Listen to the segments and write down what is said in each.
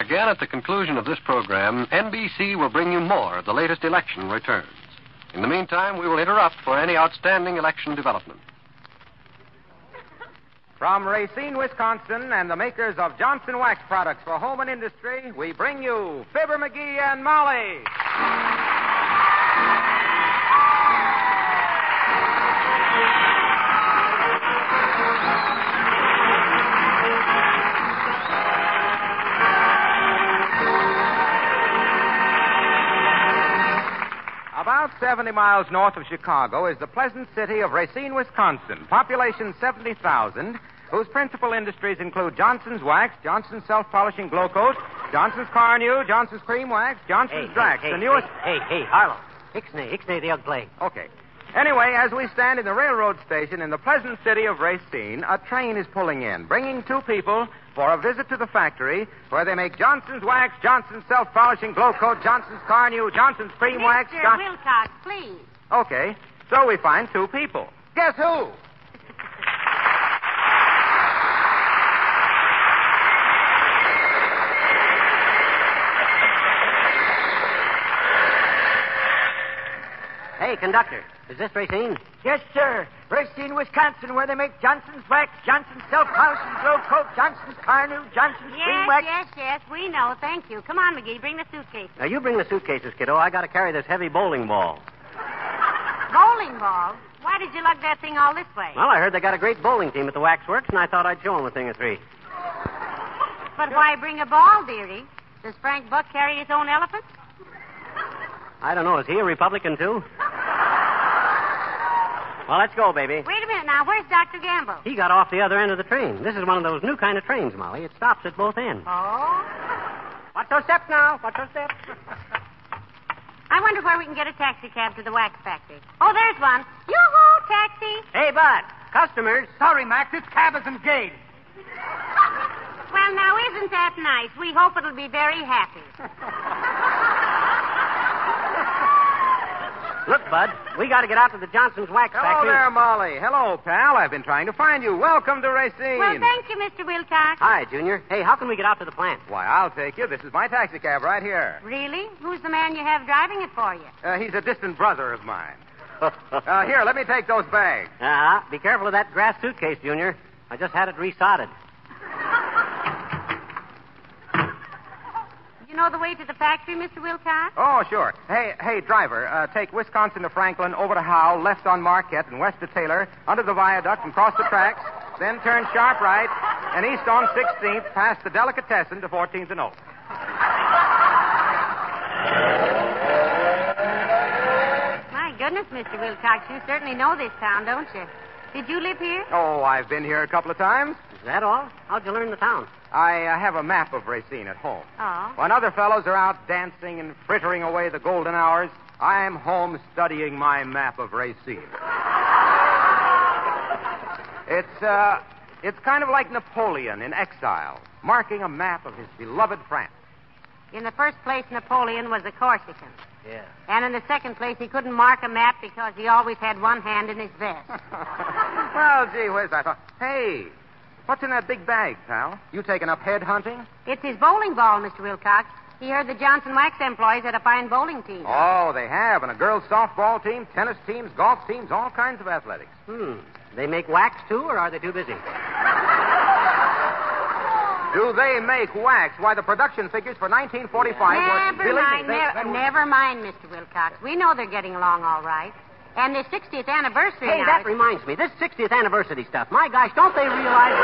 Again, at the conclusion of this program, NBC will bring you more of the latest election returns. In the meantime, we will interrupt for any outstanding election development. From Racine, Wisconsin, and the makers of Johnson Wax products for home and industry, we bring you Fibber McGee and Molly. 70 miles north of Chicago is the pleasant city of Racine, Wisconsin, population 70,000, whose principal industries include Johnson's Wax, Johnson's Self Polishing Glow Coat, Johnson's Carnu, Johnson's Cream Wax, Johnson's Hey, Drax, hey, the hey, newest. Hey, hey, hey, Harlow. Ixnay, Ixnay the ugly. Okay. Anyway, as we stand in the railroad station in the pleasant city of Racine, a train is pulling in, bringing two people for a visit to the factory where they make Johnson's Wax, Johnson's Self Polishing Glow Coat, Johnson's Carnu, Johnson's Cream Wax. Mr. John- Wilcox, please. Okay. So we find two people. Guess who? Hey, conductor, is this Racine? Yes, sir. Racine, Wisconsin, where they make Johnson's Wax, Johnson's Self Polishing Glow Coat, Johnson's Carnu, Johnson's Cream Yes, Wax. yes, yes, we know. Thank you. Come on, McGee, bring the suitcase. Now, you bring the suitcases, kiddo. I got to carry this heavy bowling ball. Bowling ball? Why did you lug that thing all this way? Well, I heard they got a great bowling team at the Wax Works, and I thought I'd show them a thing or three. But why bring a ball, dearie? Does Frank Buck carry his own elephant? I don't know. Is he a Republican, too? Well, let's go, baby. Wait a minute now. Where's Dr. Gamble? He got off the other end of the train. This is one of those new kind of trains, Molly. It stops at both ends. Oh? Watch those steps now. Watch those steps. I wonder where we can get a taxi cab to the wax factory. Oh, there's one. Yoo-hoo, taxi. hey, Bud. Customers. Sorry, Mac, this cab is engaged. Well, now, isn't that nice? We hope it'll be very happy. Look, Bud, we got to get out to the Johnson's Wax Hello Factory. there, Molly. Hello, pal. I've been trying to find you. Welcome to Racine. Well, thank you, Mr. Wilcox. Hi, Junior. Hey, how can we get out to the plant? Why, I'll take you. This is my taxi cab right here. Really? Who's the man you have driving it for you? Uh, he's a distant brother of mine. Uh, here, let me take those bags. Uh-huh. Be careful of that grass suitcase, Junior. I just had it resodded. You know the way to the factory, Mr. Wilcox? Oh, sure. Hey, hey, driver, uh, take Wisconsin to Franklin, over to Howell, left on Marquette, and west to Taylor, under the viaduct and cross the tracks, then turn sharp right, and east on 16th, past the Delicatessen to 14th and Oak. My goodness, Mr. Wilcox, you certainly know this town, don't you? Did you live here? Oh, I've been here a couple of times. Is that all? How'd you learn the town? I uh, have a map of Racine at home. Oh. When other fellows are out dancing and frittering away the golden hours, I'm home studying my map of Racine. It's, uh, it's kind of like Napoleon in exile, marking a map of his beloved France. In the first place, Napoleon was a Corsican. Yeah. And in the second place, he couldn't mark a map because he always had one hand in his vest. well, gee whiz, I thought, hey, what's in that big bag, pal? You taking up head hunting? It's his bowling ball, Mr. Wilcox. He heard the Johnson Wax employees had a fine bowling team. Oh, they have, and a girls' softball team, tennis teams, golf teams, all kinds of athletics. Hmm. They make wax, too, or are they too busy? Do they make wax? Why, the production figures for 1945 was... Never believe mind, they- never, never mind, Mr. Wilcox. We know they're getting along all right. And the 60th anniversary Hey, now. that reminds me. This 60th anniversary stuff. My gosh, don't they realize...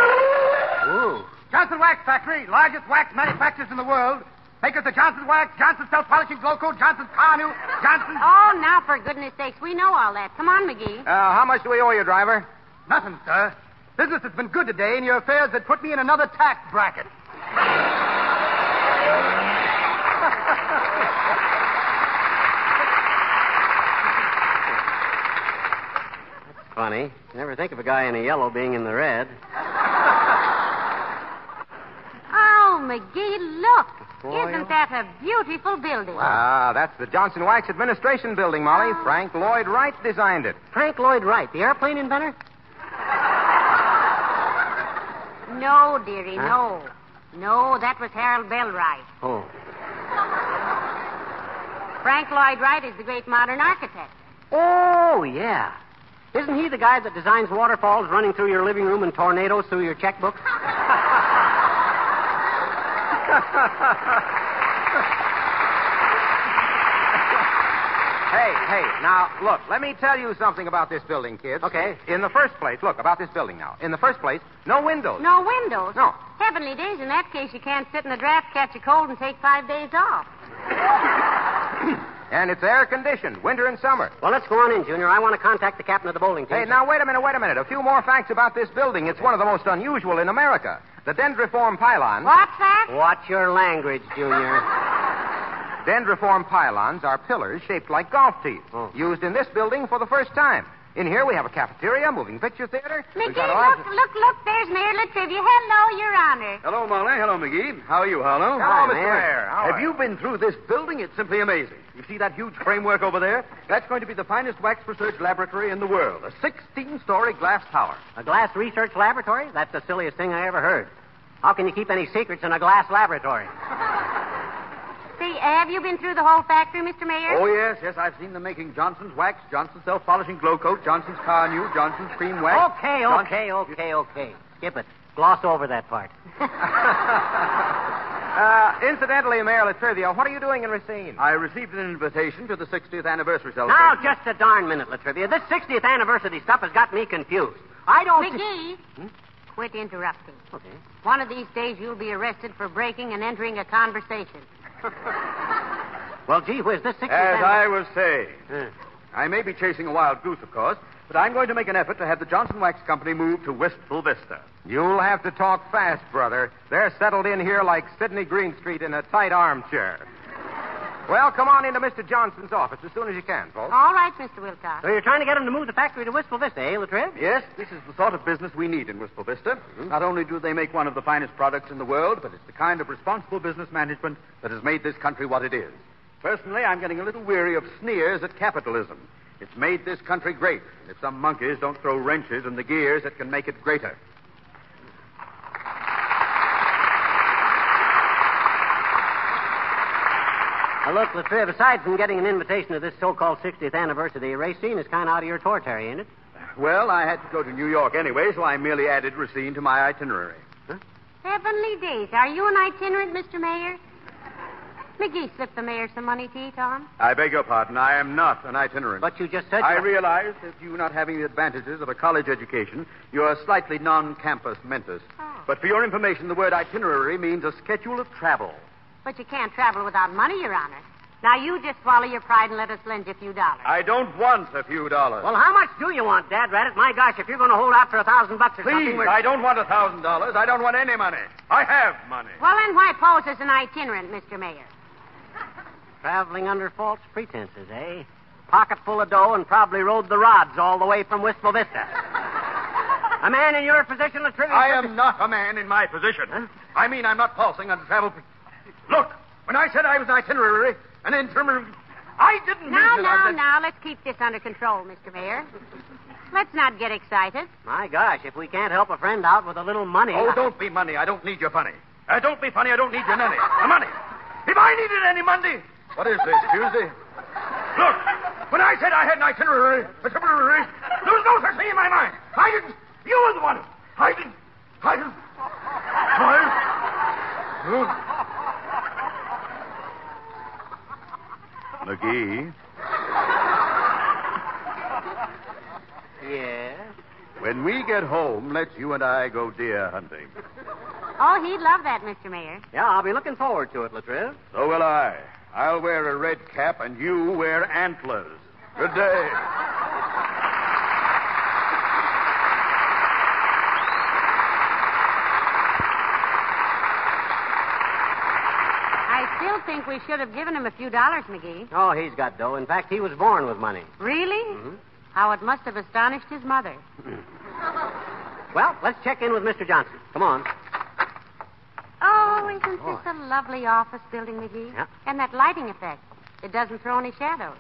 Ooh. Johnson Wax Factory, largest wax manufacturers in the world. Makers of Johnson's Wax, Johnson's Self Polishing Glow Coat, Johnson's Carnu, Johnson's. Oh, now, for goodness sakes, we know all that. Come on, McGee. Uh, how much do we owe you, driver? Nothing, sir. Business has been good today, and your affairs had put me in another tax bracket. Never think of a guy in a yellow being in the red. Oh, McGee, look. Boy, Isn't oh. that a beautiful building? Ah, that's the Johnson Wax Administration Building, Molly. Frank Lloyd Wright designed it. Frank Lloyd Wright, the airplane inventor? No, dearie, no. No, that was Harold Bell Wright. Oh. Frank Lloyd Wright is the great modern architect. Oh, yeah. Isn't he the guy that designs waterfalls running through your living room and tornadoes through your checkbook? Hey, hey, now, look, let me tell you something about this building, kids. Okay. In the first place, look, about this building now. In the first place, no windows. No windows. No. Heavenly days. In that case, you can't sit in the draft, catch a cold, and take five days off. And it's air conditioned, winter and summer. Well, let's go on in, Junior. I want to contact the captain of the bowling team. Hey, now, wait a minute, wait a minute. A few more facts about this building. It's one of the most unusual in America. The dendriform pylons. What's that? Watch your language, Junior. Dendriform pylons are pillars shaped like golf tees, Oh. used in this building for the first time. In here, we have a cafeteria, a moving picture theater. McGee, got all- look, look, look. There's Mayor La Trivia. Hello, Your Honor. Hello, Molly. Hello, McGee. How are you, Harlow? Hello, Hi, Mr. Mayor. Mayor. How Have are you been through this building? It's simply amazing. You see that huge framework over there? That's going to be the finest wax research laboratory in the world. A 16-story glass tower. A glass research laboratory? That's the silliest thing I ever heard. How can you keep any secrets in a glass laboratory? See, have you been through the whole factory, Mr. Mayor? Oh, yes, yes. I've seen them making Johnson's wax, Johnson's self-polishing glow coat, Johnson's Carnu, Johnson's cream wax. Okay, John- okay, okay, okay. Skip it. Gloss over that part. Uh, incidentally, Mayor La Trivia, what are you doing in Racine? I received an invitation to the 60th anniversary celebration. Now, just a darn minute, La Trivia. This 60th anniversary stuff has got me confused. I don't. see- McGee, quit interrupting. Okay. One of these days, you'll be arrested for breaking and entering a conversation. Well, gee whiz, this 60th As. I was saying, I may be chasing a wild goose, of course, but I'm going to make an effort to have the Johnson Wax Company move to Wistful Vista. You'll have to talk fast, brother. They're settled in here like Sidney Greenstreet in a tight armchair. Well, come on into Mr. Johnson's office as soon as you can, folks. All right, Mr. Wilcox. So you're trying to get him to move the factory to Wistful Vista, eh, La Triv? Yes, this is the sort of business we need in Wistful Vista. Not only do they make one of the finest products in the world, but it's the kind of responsible business management that has made this country what it is. Personally, I'm getting a little weary of sneers at capitalism. It's made this country great. And if some monkeys don't throw wrenches in the gears, it can make it greater. Now, look, La Triv, aside from getting an invitation to this so-called 60th anniversary, Racine is kind of out of your tour, Terry, ain't it? Well, I had to go to New York anyway, so I merely added Racine to my itinerary. Heavenly days. Are you an itinerant, Mr. Mayor? McGee slipped the mayor some money to eat on. I beg your pardon. I am not an itinerant. But you just said. I you- realize that you not having the advantages of a college education, you're a slightly non-campus mentis. Oh. But for your information, the word itinerary means a schedule of travel. But you can't travel without money, Your Honor. Now, you just swallow your pride and let us lend you a few dollars. I don't want a few dollars. Well, how much do you want, Dad Rabbit? My gosh, if you're going to hold out for a thousand bucks or Please, something, we're... I don't want a thousand dollars. I don't want any money. I have money. Well, then why pose as an itinerant, Mr. Mayor? Traveling under false pretenses, eh? Pocket full of dough and probably rode the rods all the way from Wistful Vista. a man in your position, La Triv... I am not a man in my position. I mean, I'm not pulsing on travel. Look, when I said I was an itinerary, an itinerary, I didn't Now, mean that. now, I said- now, let's keep this under control, Mr. Mayor. Let's not get excited. My gosh, if we can't help a friend out with a little money... Oh, don't be money. I don't need your funny. Uh, don't be funny. I don't need your money. The money. If I needed any money. What is this, Tuesday? Look, when I said I had an itinerary, itinerary, there was no such thing in my mind. I didn't. You were the one. I didn't. I didn't. I. McGee, Yeah? when we get home, let's you and I go deer hunting. Oh, he'd love that, Mr. Mayor. Yeah, I'll be looking forward to it, La Triv. So will I. I'll wear a red cap and you wear antlers. Good day. I still think we should have given him a few dollars, McGee. Oh, he's got dough. In fact, he was born with money. Really? Mm-hmm. How it must have astonished his mother. Well, let's check in with Mr. Johnson. Come on. Oh, isn't this a lovely office building, McGee? Yeah. And that lighting effect. It doesn't throw any shadows.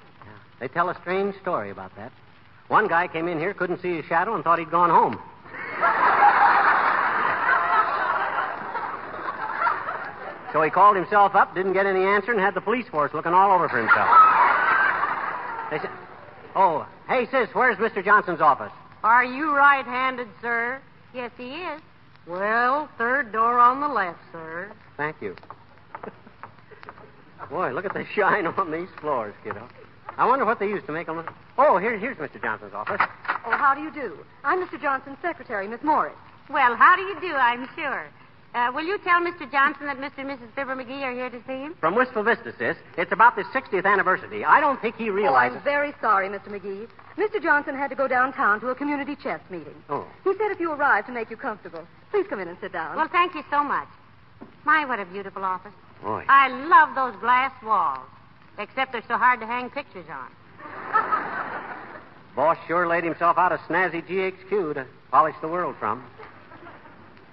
They tell a strange story about that. One guy came in here, couldn't see his shadow, and thought he'd gone home. so he called himself up, didn't get any answer, and had the police force looking all over for himself. They said, "Oh, hey, sis, where's Mr. Johnson's office?" Are you right handed, sir? Yes, he is. Well, third door on the left, sir. Thank you. Boy, look at the shine on these floors, kiddo. I wonder what they used to make them. look- Oh, here, here's Mr. Johnson's office. Oh, how do you do? I'm Mr. Johnson's secretary, Miss Morris. Well, how do you do, I'm sure. Uh, will you tell Mr. Johnson that Mr. and Mrs. Fibber McGee are here to see him? From Wistful Vista, sis. It's about the 60th anniversary. I don't think he Oh, realizes. I'm very sorry, Mr. McGee. Mr. Johnson had to go downtown to a community chess meeting. Oh. He said if you arrive to make you comfortable. Please come in and sit down. Well, thank you so much. My, what a beautiful office. Boy. I love those glass walls, except they're so hard to hang pictures on. Boss sure laid himself out a snazzy GHQ to polish the world from.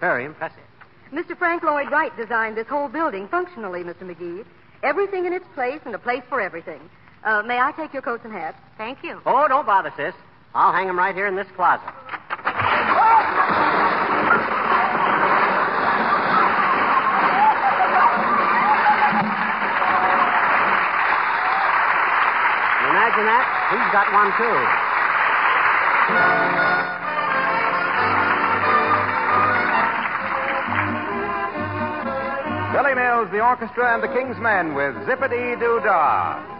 Very impressive. Mr. Frank Lloyd Wright designed this whole building functionally, Mr. McGee. Everything in its place and a place for everything. Uh, may I take your coats and hats? Thank you. Oh, don't bother, sis. I'll hang 'em right here in this closet. He's got one, too. Billy Mills, the orchestra, and the King's Men with Zippity Doo Dah.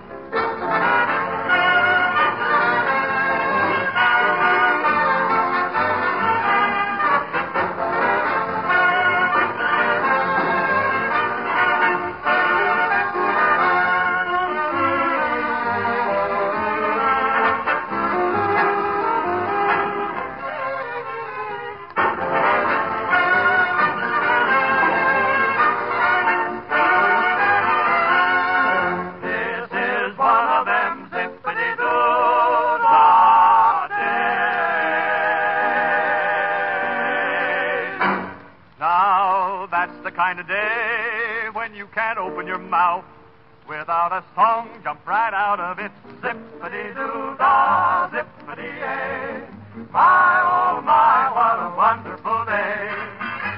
Mouth without a song jump right out of it. Zippity-doo-dah, zippity-yay. My, oh my, what a wonderful day.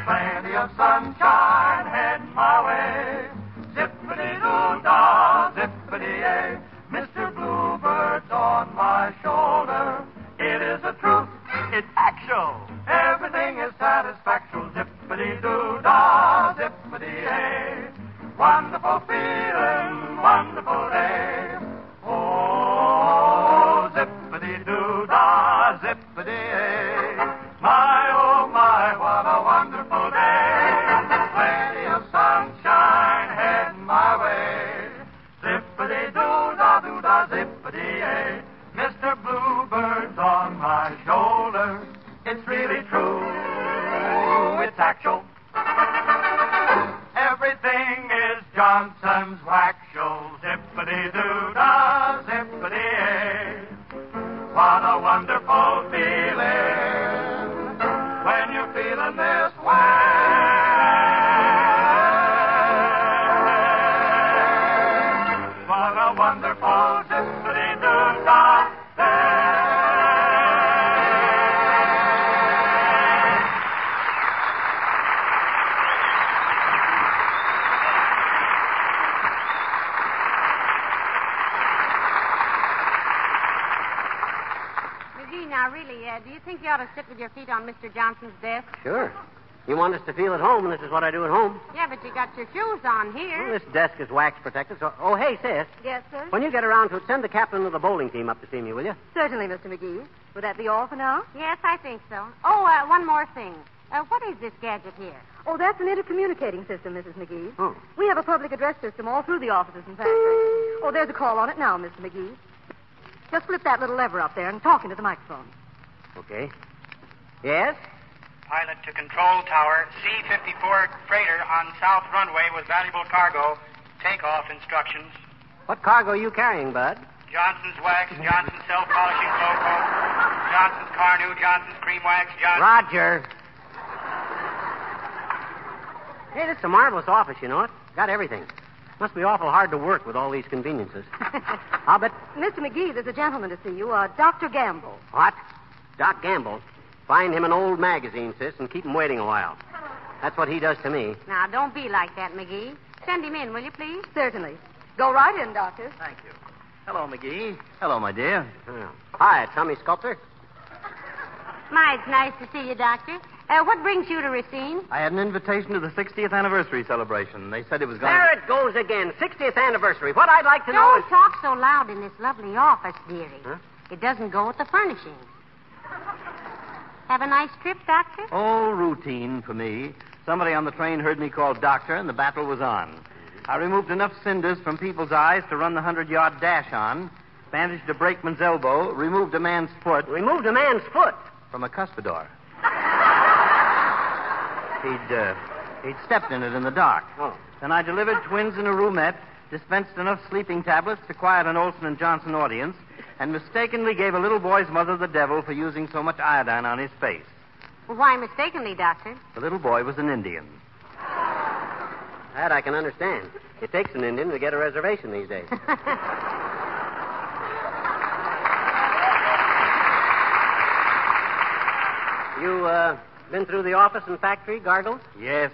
Plenty of sunshine heading my way. Zippity-doo-dah, zippity-yay. Mr. Bluebird's on my shoulder. It is a truth, it's actual. Everything is satisfactual. Zippity-doo-dah, zippity-yay. Wonderful feeling, wonderful day. Ought to sit with your feet on Mr. Johnson's desk? Sure. You want us to feel at home, and this is what I do at home. Yeah, but you got your shoes on Well, here. this desk is wax protected, so. Oh, hey, sis. Yes, sir? When you get around to it, send the captain of the bowling team up to see me, will you? Certainly, Mr. McGee. Would that be all for now? Yes, I think so. Oh, uh, one more thing. Uh, what is this gadget here? Oh, that's an intercommunicating system, Mrs. McGee. Oh. We have a public address system all through the offices and factories. Oh, there's a call on it now, Mr. McGee. Just flip that little lever up there and talk into the microphone. Okay. Yes? Pilot to control tower, C-54 freighter on south runway with valuable cargo. Takeoff instructions. What cargo are you carrying, Bud? Johnson's Wax, Johnson's Self Polishing Glow Coat, Johnson's Carnu, Johnson's Cream Wax, Johnson. Roger. Hey, this is a marvelous office, you know it. Got everything. Must be awful hard to work with all these conveniences. I'll bet. Mr. McGee, there's a gentleman to see you, uh, Dr. Gamble. What? Doc Gamble. Find him an old magazine, sis, and keep him waiting a while. That's what he does to me. Now, don't be like that, McGee. Send him in, will you, please? Certainly. Go right in, Doctor. Thank you. Hello, McGee. Hello, my dear. Oh. Hi, Tommy Sculptor. My, it's nice to see you, Doctor. Uh, what brings you to Racine? I had an invitation to the 60th anniversary celebration. They said it was going There it goes again. 60th anniversary. What I'd like to know Don't is. talk so loud in this lovely office, dearie. Huh? It doesn't go with the furnishings. Have a nice trip, Doctor? Oh, routine for me. Somebody on the train heard me call doctor, and the battle was on. I removed enough cinders from people's eyes to run the 100 yard dash on, bandaged a brakeman's elbow, removed a man's foot. Removed a man's foot? From a cuspidor. he'd, uh, he'd stepped in it in the dark. Oh. Then I delivered twins in a roomette, dispensed enough sleeping tablets to quiet an Olsen and Johnson audience, and mistakenly gave a little boy's mother the devil for using so much iodine on his face. Well, why mistakenly, Doctor? The little boy was an Indian. That I can understand. It takes an Indian to get a reservation these days. you, uh, been through the office and factory, Gargle? Yes.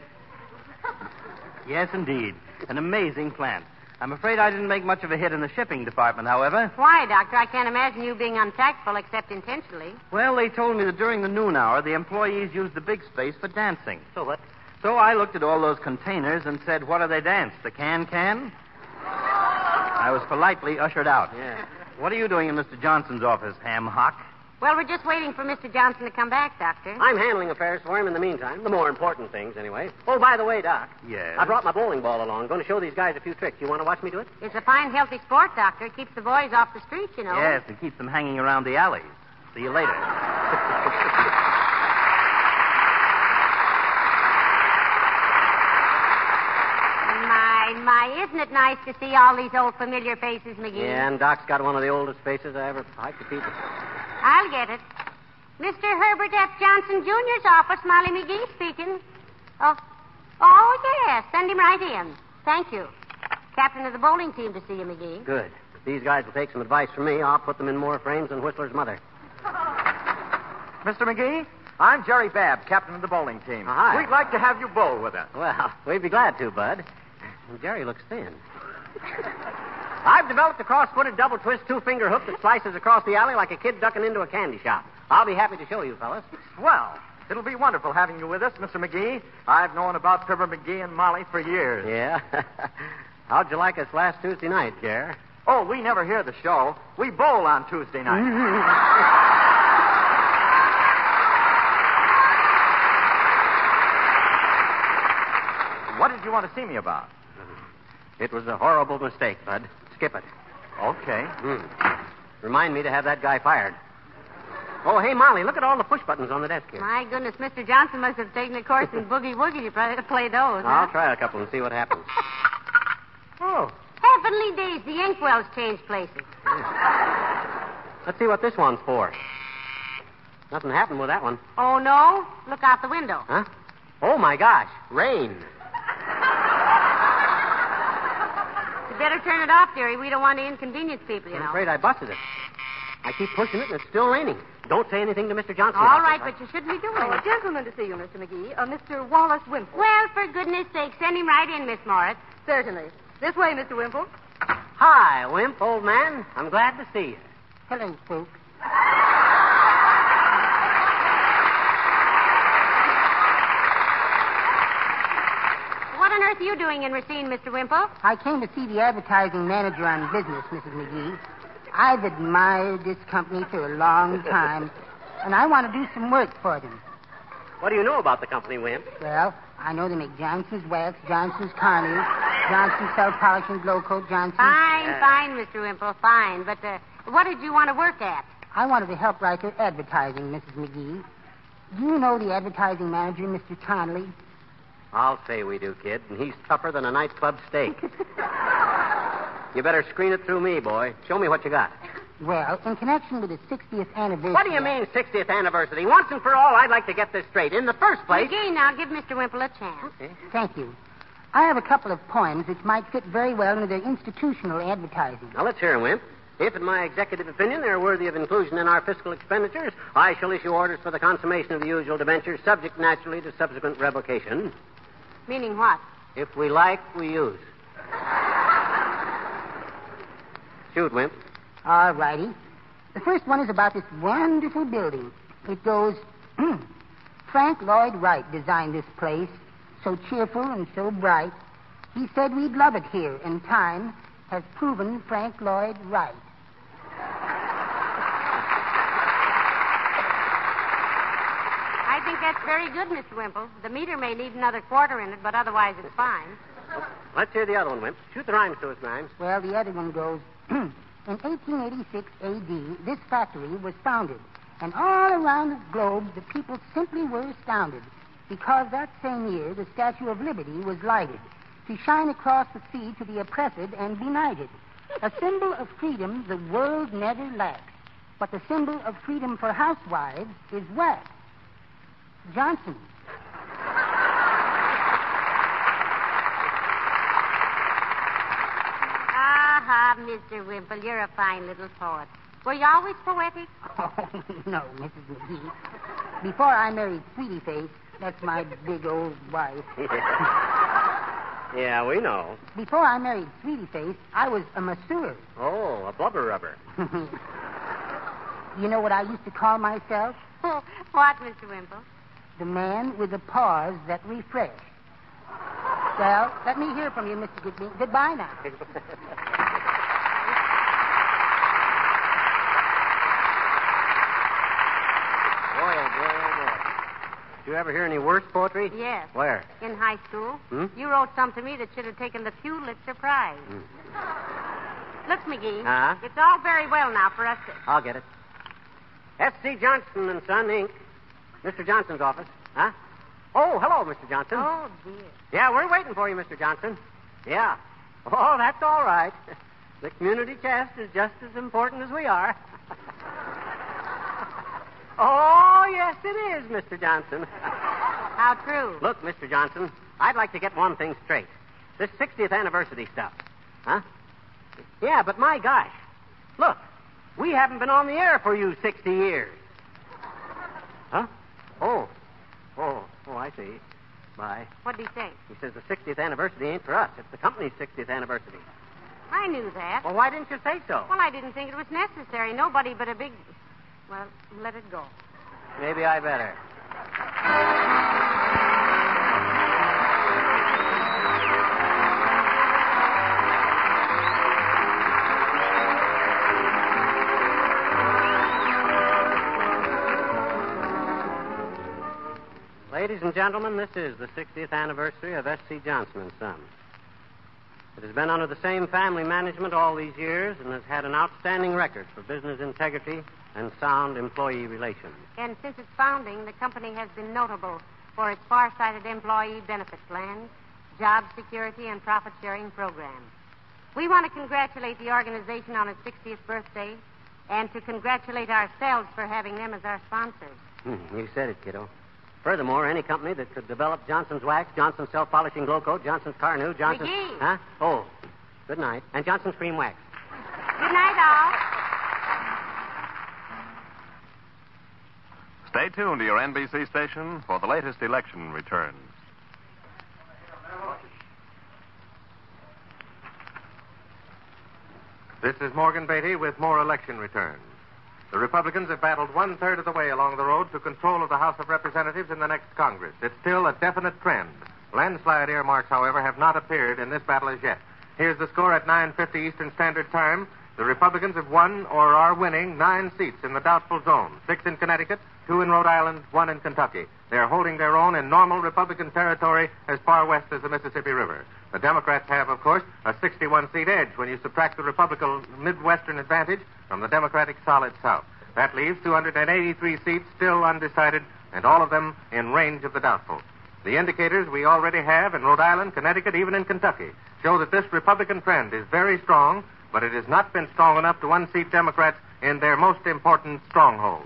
Yes, indeed. An amazing plant. I'm afraid I didn't make much of a hit in the shipping department, however. Why, Doctor? I can't imagine you being untactful except intentionally. Well, they told me that during the noon hour, the employees used the big space for dancing. So what? So I looked at all those containers and said, What do they dance? The can can? I was politely ushered out. Yeah. What are you doing in Mr. Johnson's office, ham hock? Well, we're just waiting for Mr. Johnson to come back, Doctor. I'm handling affairs for him in the meantime. The more important things, anyway. Oh, by the way, Doc. Yes. I brought my bowling ball along. Going to show these guys a few tricks. You want to watch me do it? It's a fine, healthy sport, Doctor. It keeps the boys off the streets, you know. Yes, to keeps them hanging around the alleys. See you later. My, my, isn't it nice to see all these old familiar faces, McGee? Yeah, and Doc's got one of the oldest faces I ever I could keep. I'll get it. Mr. Herbert F. Johnson Jr.'s office, Molly McGee speaking. Oh, oh, yes. Send him right in. Thank you. Captain of the bowling team to see you, McGee. Good. If these guys will take some advice from me, I'll put them in more frames than Whistler's mother. Mr. McGee, I'm Jerry Babb, captain of the bowling team. Oh, hi. We'd like to have you bowl with us. Well, we'd be glad to, Bud. And Jerry looks thin. I've developed a cross-footed double twist two-finger hook that slices across the alley like a kid ducking into a candy shop. I'll be happy to show you, fellas. Well, it'll be wonderful having you with us, Mr. McGee. I've known about Fibber McGee and Molly for years. Yeah. How'd you like us last Tuesday night, Jer? Oh, we never hear the show. We bowl on Tuesday night. what did you want to see me about? It was a horrible mistake, Bud. Skip it. Okay. Hmm. Remind me to have that guy fired. Oh, hey, Molly, look at all the push buttons on the desk here. My goodness, Mr. Johnson must have taken a course in boogie woogie to play, to play those. I'll try a couple and see what happens. Oh, Heavenly days, the inkwells changed places. let's see what this one's for. Nothing happened with that one. Oh, no? Look out the window. Huh? Oh, my gosh. Rain. You better turn it off, dearie. We don't want to inconvenience people, you I'm know. afraid I busted it. I keep pushing it, and it's still raining. Don't say anything to Mr. Johnson. All right, this. but you shouldn't be doing Oh, a gentleman to see you, Mr. McGee. Uh, Mr. Wallace Wimple. Well, for goodness sake, send him right in, Miss Morris. Certainly. This way, Mr. Wimple. Hi, Wimp, old man. I'm glad to see you. Hello, folks. What on earth are you doing in Racine, Mr. Wimple? I came to see the advertising manager on business, Mrs. McGee. I've admired this company for a long time, and I want to do some work for them. What do you know about the company, Wimp? Well, I know they make Johnson's Wax, Johnson's Carnu, Johnson's Self Polishing Glow Coat, Johnson's. Fine, fine, Mr. Wimple, fine. But uh, what did you want to work at? I wanted to help write their advertising, Mrs. McGee. Do you know the advertising manager, Mr. Connolly? I'll say we do, kid, and he's tougher than a nightclub steak. You better screen it through me, boy. Show me what you got. Well, in connection with the 60th anniversary. What do you mean, 60th anniversary? Once and for all, I'd like to get this straight. In the first place. McGee, now give Mr. Wimple a chance. Thank you. I have a couple of poems which might fit very well into their institutional advertising. Now, let's hear hear 'em, Wimp. If, in my executive opinion, they're worthy of inclusion in our fiscal expenditures, I shall issue orders for the consummation of the usual debentures, subject naturally to subsequent revocation. Meaning what? If we like, we use. Shoot, Wimp. All righty. The first one is about this wonderful building. It goes Frank Lloyd Wright designed this place, so cheerful and so bright. He said we'd love it here, and time has proven Frank Lloyd right. I think that's very good, Mr. Wimple. The meter may need another quarter in it, but otherwise it's fine. Let's hear the other one, Wimp. Shoot the rhymes to us, Grimes. Well, the other one goes In 1886 AD, this factory was founded, and all around the globe the people simply were astounded because that same year the Statue of Liberty was lighted to shine across the sea to the oppressed and benighted. A symbol of freedom the world never lacks, but the symbol of freedom for housewives is wax. Johnson. Ah, Aha, Mr. Wimple, you're a fine little poet. Were you always poetic? Oh, no, Mrs. McGee. Before I married Sweetie Face, that's my big old wife. yeah, we know. Before I married Sweetie Face, I was a masseur. Oh, a blubber rubber. you know what I used to call myself? what, Mr. Wimple? The man with the paws that refresh. Well, let me hear from you, Mr. Goodby. Goodbye now. Boy, oh boy, oh boy. Did you ever hear any worse poetry? Yes. Where? In high school. Hmm? You wrote some to me that should have taken the Pulitzer Prize. Look, McGee. Uh-huh. It's all very well now for us to. I'll get it. S.C. Johnson and Son, Inc. Mr. Johnson's office. Huh? Oh, hello, Mr. Johnson. Oh, dear. Yeah, we're waiting for you, Mr. Johnson. Yeah. Oh, that's all right. The community chest is just as important as we are. oh, yes, it is, Mr. Johnson. How true. Look, Mr. Johnson, I'd like to get one thing straight. This 60th anniversary stuff. Huh? Yeah, but my gosh. Look, we haven't been on the air for you 60 years. Huh? Oh. Oh, oh, I see. Bye. What did he say? He says the 60th anniversary ain't for us. It's the company's 60th anniversary. I knew that. Well, why didn't you say so? Well, I didn't think it was necessary. Nobody but a big. Well, let it go. Maybe I better. Ladies and gentlemen, this is the 60th anniversary of S.C. Johnson and Son. It has been under the same family management all these years and has had an outstanding record for business integrity and sound employee relations. And since its founding, the company has been notable for its far-sighted employee benefit plans, job security, and profit-sharing programs. We want to congratulate the organization on its 60th birthday and to congratulate ourselves for having them as our sponsors. Hmm, you said it, kiddo. Furthermore, any company that could develop Johnson's wax, Johnson's self-polishing glow coat, Johnson's Carnu, Johnson's... McGee. Huh? Oh, good night. And Johnson's cream wax. Good night, all. Stay tuned to your NBC station for the latest election returns. This is Morgan Beatty with more election returns. The Republicans have battled one third of the way along the road to control of the House of Representatives in the next Congress. It's still a definite trend. Landslide earmarks, however, have not appeared in this battle as yet. Here's the score at 9:50 Eastern Standard Time. The Republicans have won or are winning nine seats in the doubtful zone: six in Connecticut, two in Rhode Island, one in Kentucky. They're holding their own in normal Republican territory as far west as the Mississippi River. The Democrats have, of course, a 61-seat edge when you subtract the Republican Midwestern advantage from the Democratic solid South. That leaves 283 seats still undecided, and all of them in range of the doubtful. The indicators we already have in Rhode Island, Connecticut, even in Kentucky. show that this Republican trend is very strong, but it has not been strong enough to unseat Democrats in their most important strongholds.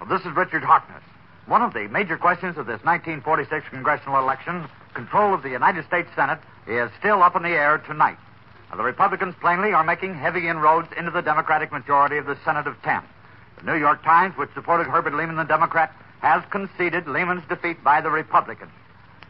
Well, this is Richard Harkness. One of the major questions of this 1946 congressional election, control of the United States Senate, is still up in the air tonight. Now, the Republicans plainly are making heavy inroads into the Democratic majority of the Senate of 10. The New York Times, which supported Herbert Lehman, the Democrat, has conceded Lehman's defeat by the Republicans.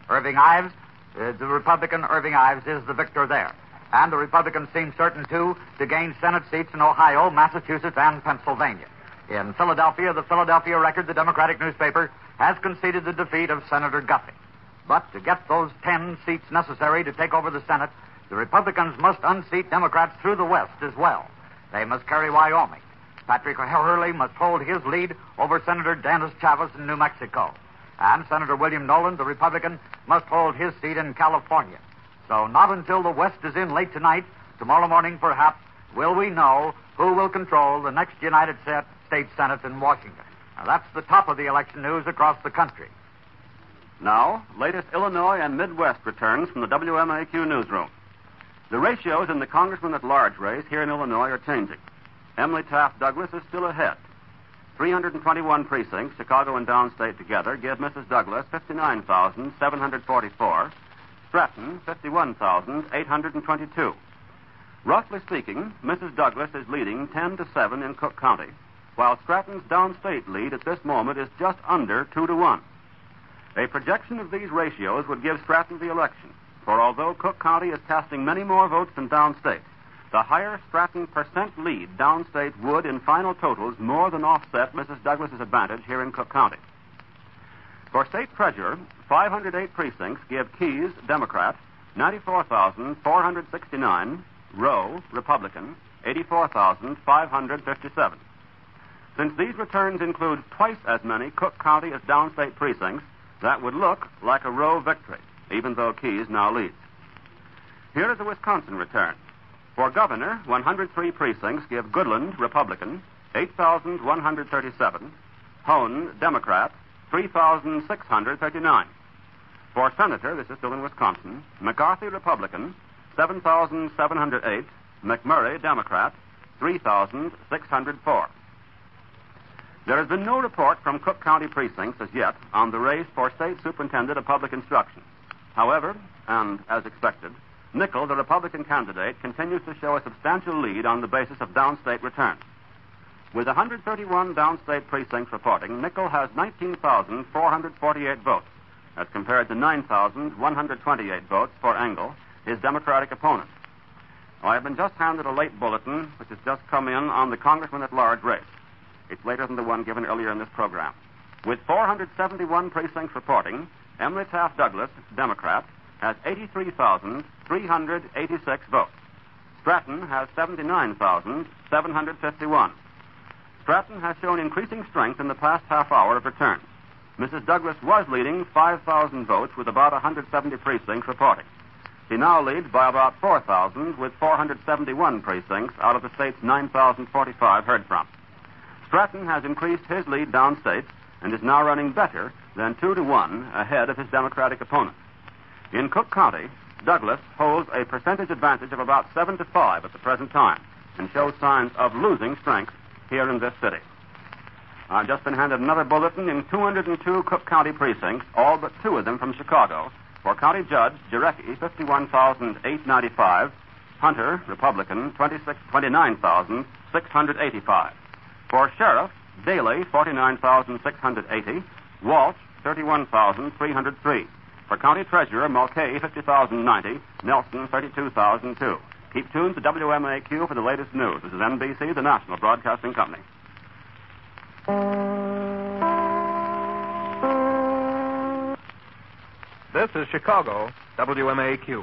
Irving Ives, uh, the Republican Irving Ives, is the victor there. And the Republicans seem certain, too, to gain Senate seats in Ohio, Massachusetts, and Pennsylvania. In Philadelphia, the Philadelphia Record, the Democratic newspaper, has conceded the defeat of Senator Guffey. But to get those ten seats necessary to take over the Senate, the Republicans must unseat Democrats through the West as well. They must carry Wyoming. Patrick Hurley must hold his lead over Senator Dennis Chavez in New Mexico. And Senator William Knowland, the Republican, must hold his seat in California. So not until the West is in late tonight, tomorrow morning perhaps, will we know who will control the next United States Senate in Washington. Now, that's the top of the election news across the country. Now, latest Illinois and Midwest returns from the WMAQ newsroom. The ratios in the Congressman at Large race here in Illinois are changing. Emily Taft Douglas is still ahead. 321 precincts, Chicago and downstate together, give Mrs. Douglas 59,744, Stratton 51,822. Roughly speaking, Mrs. Douglas is leading 10 to 7 in Cook County, while Stratton's downstate lead at this moment is just under 2 to 1. A projection of these ratios would give Stratton the election, for although Cook County is casting many more votes than downstate, the higher Stratton percent lead downstate would, in final totals, more than offset Mrs. Douglas's advantage here in Cook County. For state treasurer, 508 precincts give Keyes, Democrat, 94,469, Rowe, Republican, 84,557. Since these returns include twice as many Cook County as downstate precincts, that would look like a Rowe victory, even though Keyes now leads. Here is the Wisconsin return. For governor, 103 precincts give Goodland, Republican, 8,137, Hoan, Democrat, 3,639. For senator, this is still in Wisconsin, McCarthy, Republican, 7,708, McMurray, Democrat, 3,604. There has been no report from Cook County precincts as yet on the race for State Superintendent of Public Instruction. However, and as expected, Nickell, the Republican candidate, continues to show a substantial lead on the basis of downstate returns. With 131 downstate precincts reporting, Nickell has 19,448 votes, as compared to 9,128 votes for Engel, his Democratic opponent. I have been just handed a late bulletin, which has just come in on the Congressman at Large race. It's later than the one given earlier in this program. With 471 precincts reporting, Emily Taft Douglas, Democrat, has 83,386 votes. Stratton has 79,751. Stratton has shown increasing strength in the past half hour of returns. Mrs. Douglas was leading 5,000 votes with about 170 precincts reporting. She now leads by about 4,000 with 471 precincts out of the state's 9,045 heard from. Stratton has increased his lead downstate and is now running better than two to one ahead of his Democratic opponent. In Cook County, Douglas holds a percentage advantage of about seven to five at the present time and shows signs of losing strength here in this city. I've just been handed another bulletin in 202 Cook County precincts, all but two of them from Chicago. For County Judge, Jarecki, 51,895. Hunter, Republican, 26, 29,685. For Sheriff, Daly, 49,680. Walsh, 31,303. For County Treasurer, Mulcahy, 50,090. Nelson, 32,002. Keep tuned to WMAQ for the latest news. This is NBC, the National Broadcasting Company. This is Chicago, WMAQ.